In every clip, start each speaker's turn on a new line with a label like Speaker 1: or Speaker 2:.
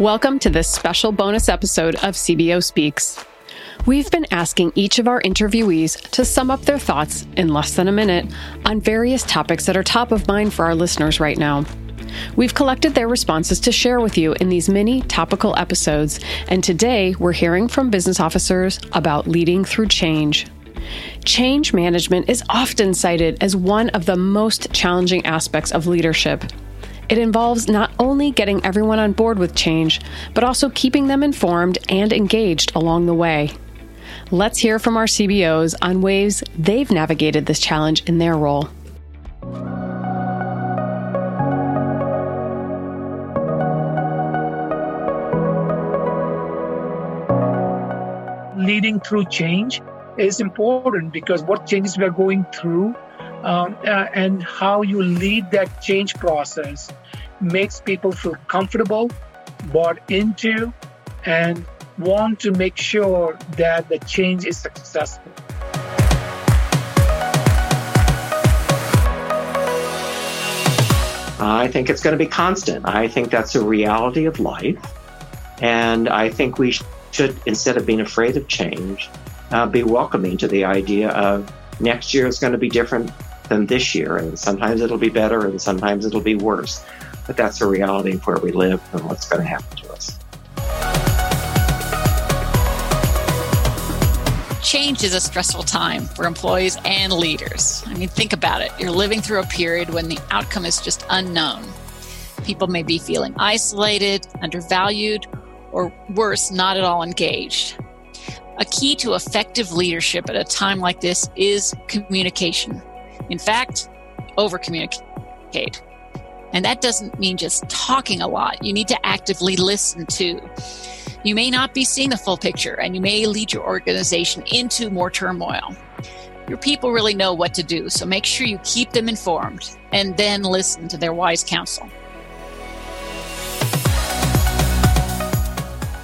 Speaker 1: Welcome to this special bonus episode of CBO Speaks. We've been asking each of our interviewees to sum up their thoughts in less than a minute on various topics that are top of mind for our listeners right now. We've collected their responses to share with you in these mini topical episodes, and today we're hearing from business officers about leading through change. Change management is often cited as one of the most challenging aspects of leadership. It involves not only getting everyone on board with change, but also keeping them informed and engaged along the way. Let's hear from our CBOs on ways they've navigated this challenge in their role.
Speaker 2: leading through change is important because what changes we are going through um, uh, and how you lead that change process makes people feel comfortable, bought into, and want to make sure that the change is successful.
Speaker 3: I think it's going to be constant. I think that's a reality of life. And I think we should, instead of being afraid of change, uh, be welcoming to the idea of next year is going to be different than this year. And sometimes it'll be better and sometimes it'll be worse. But that's the reality of where we live and what's going to happen to us.
Speaker 4: Change is a stressful time for employees and leaders. I mean, think about it. You're living through a period when the outcome is just unknown. People may be feeling isolated, undervalued, or worse, not at all engaged. A key to effective leadership at a time like this is communication. In fact, over communicate. And that doesn't mean just talking a lot. You need to actively listen too. You may not be seeing the full picture and you may lead your organization into more turmoil. Your people really know what to do, so make sure you keep them informed and then listen to their wise counsel.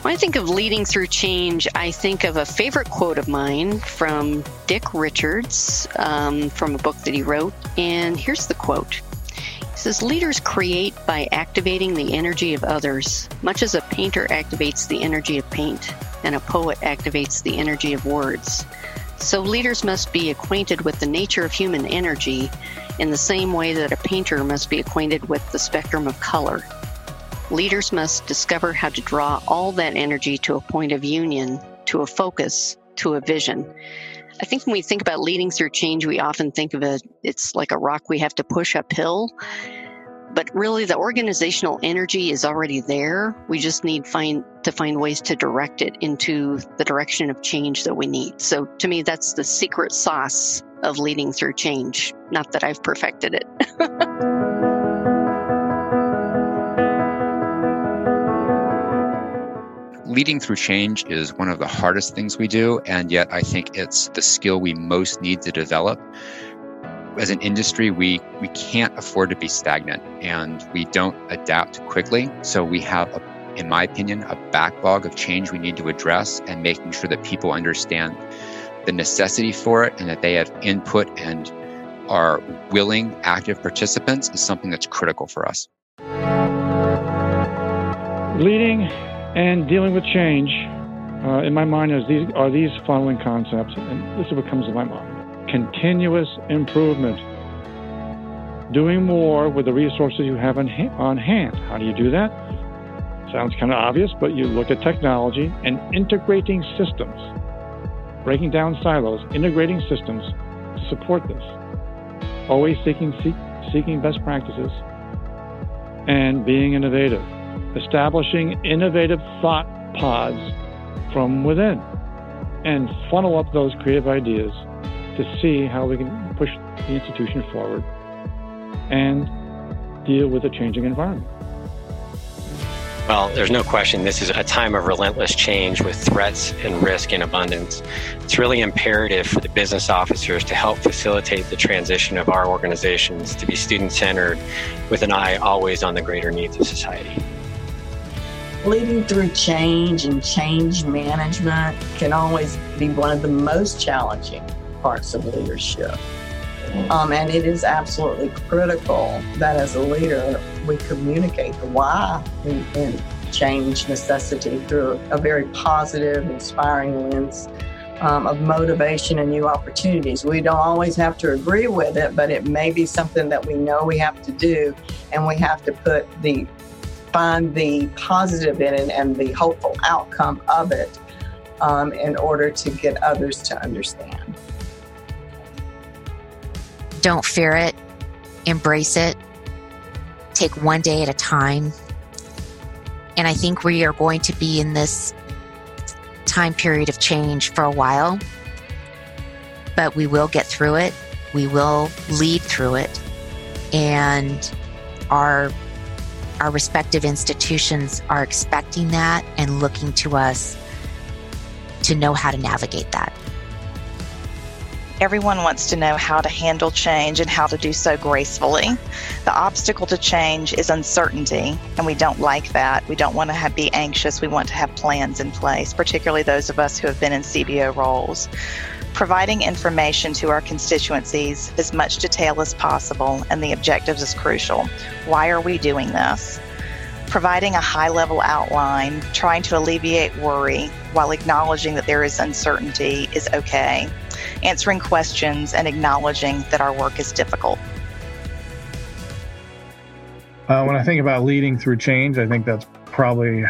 Speaker 5: When I think of leading through change, I think of a favorite quote of mine from Dick Richards um, from a book that he wrote. And here's the quote He says, Leaders create by activating the energy of others, much as a painter activates the energy of paint and a poet activates the energy of words. So, leaders must be acquainted with the nature of human energy in the same way that a painter must be acquainted with the spectrum of color. Leaders must discover how to draw all that energy to a point of union, to a focus, to a vision. I think when we think about leading through change, we often think of it, it's like a rock we have to push uphill. But really, the organizational energy is already there. We just need find, to find ways to direct it into the direction of change that we need. So, to me, that's the secret sauce of leading through change. Not that I've perfected it.
Speaker 6: leading through change is one of the hardest things we do, and yet I think it's the skill we most need to develop. As an industry, we, we can't afford to be stagnant and we don't adapt quickly. So we have, a, in my opinion, a backlog of change we need to address and making sure that people understand the necessity for it and that they have input and are willing, active participants is something that's critical for us.
Speaker 7: Leading and dealing with change, uh, in my mind, is these, are these following concepts, and this is what comes to my mind. Continuous improvement. Doing more with the resources you have on, ha- on hand. How do you do that? Sounds kind of obvious, but you look at technology and integrating systems, breaking down silos, integrating systems to support this. Always seeking, seek, seeking best practices and being innovative establishing innovative thought pods from within and funnel up those creative ideas to see how we can push the institution forward and deal with a changing environment.
Speaker 8: Well, there's no question this is a time of relentless change with threats and risk in abundance. It's really imperative for the business officers to help facilitate the transition of our organizations to be student centered with an eye always on the greater needs of society
Speaker 9: leading through change and change management can always be one of the most challenging parts of leadership. Um, and it is absolutely critical that as a leader, we communicate the why and, change necessity through a very positive, inspiring lens um, of motivation and new opportunities. We don't always have to agree with it, but it may be something that we know we have to do, and we have to put the find the positive in it and the hopeful outcome of it um, in order to get others to understand.
Speaker 10: Don't fear it, embrace it, take one day at a time. And I think we are going to be in this time period of change for a while, but we will get through it. We will lead through it. And our our respective institutions are expecting that and looking to us to know how to navigate that.
Speaker 11: Everyone wants to know how to handle change and how to do so gracefully. The obstacle to change is uncertainty, and we don't like that. We don't want to have, be anxious. We want to have plans in place, particularly those of us who have been in CBO roles. Providing information to our constituencies as much detail as possible and the objectives is crucial. Why are we doing this? Providing a high level outline, trying to alleviate worry while acknowledging that there is uncertainty is okay. Answering questions and acknowledging that our work is difficult.
Speaker 12: Uh, when I think about leading through change, I think that's probably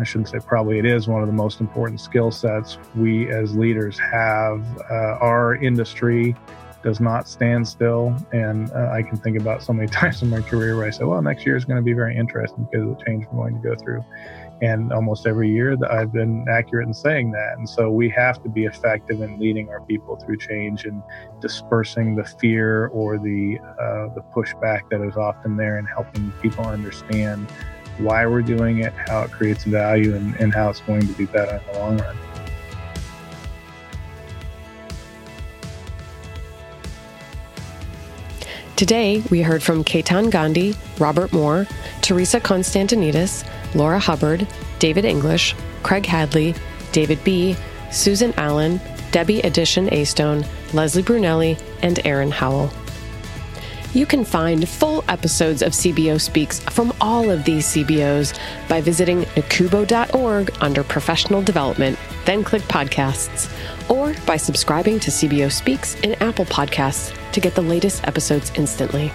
Speaker 12: I shouldn't say probably, it is one of the most important skill sets we as leaders have. Uh, our industry does not stand still. And uh, I can think about so many times in my career where I say, well, next year is going to be very interesting because of the change we're going to go through. And almost every year that I've been accurate in saying that. And so we have to be effective in leading our people through change and dispersing the fear or the uh, the pushback that is often there and helping people understand why we're doing it, how it creates value, and, and how it's going to be better in the long run.
Speaker 1: Today, we heard from Ketan Gandhi, Robert Moore, Teresa Constantinidis, Laura Hubbard, David English, Craig Hadley, David B., Susan Allen, Debbie Adishian-Astone, Leslie Brunelli, and Aaron Howell. You can find full episodes of CBO Speaks from all of these CBOs by visiting nacubo.org under Professional Development, then click Podcasts, or by subscribing to CBO Speaks in Apple Podcasts to get the latest episodes instantly.